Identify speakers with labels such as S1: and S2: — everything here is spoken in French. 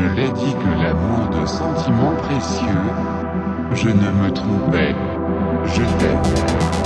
S1: Je l'ai dit que l'amour de sentiments précieux. Je ne me trompais. Je t'aime.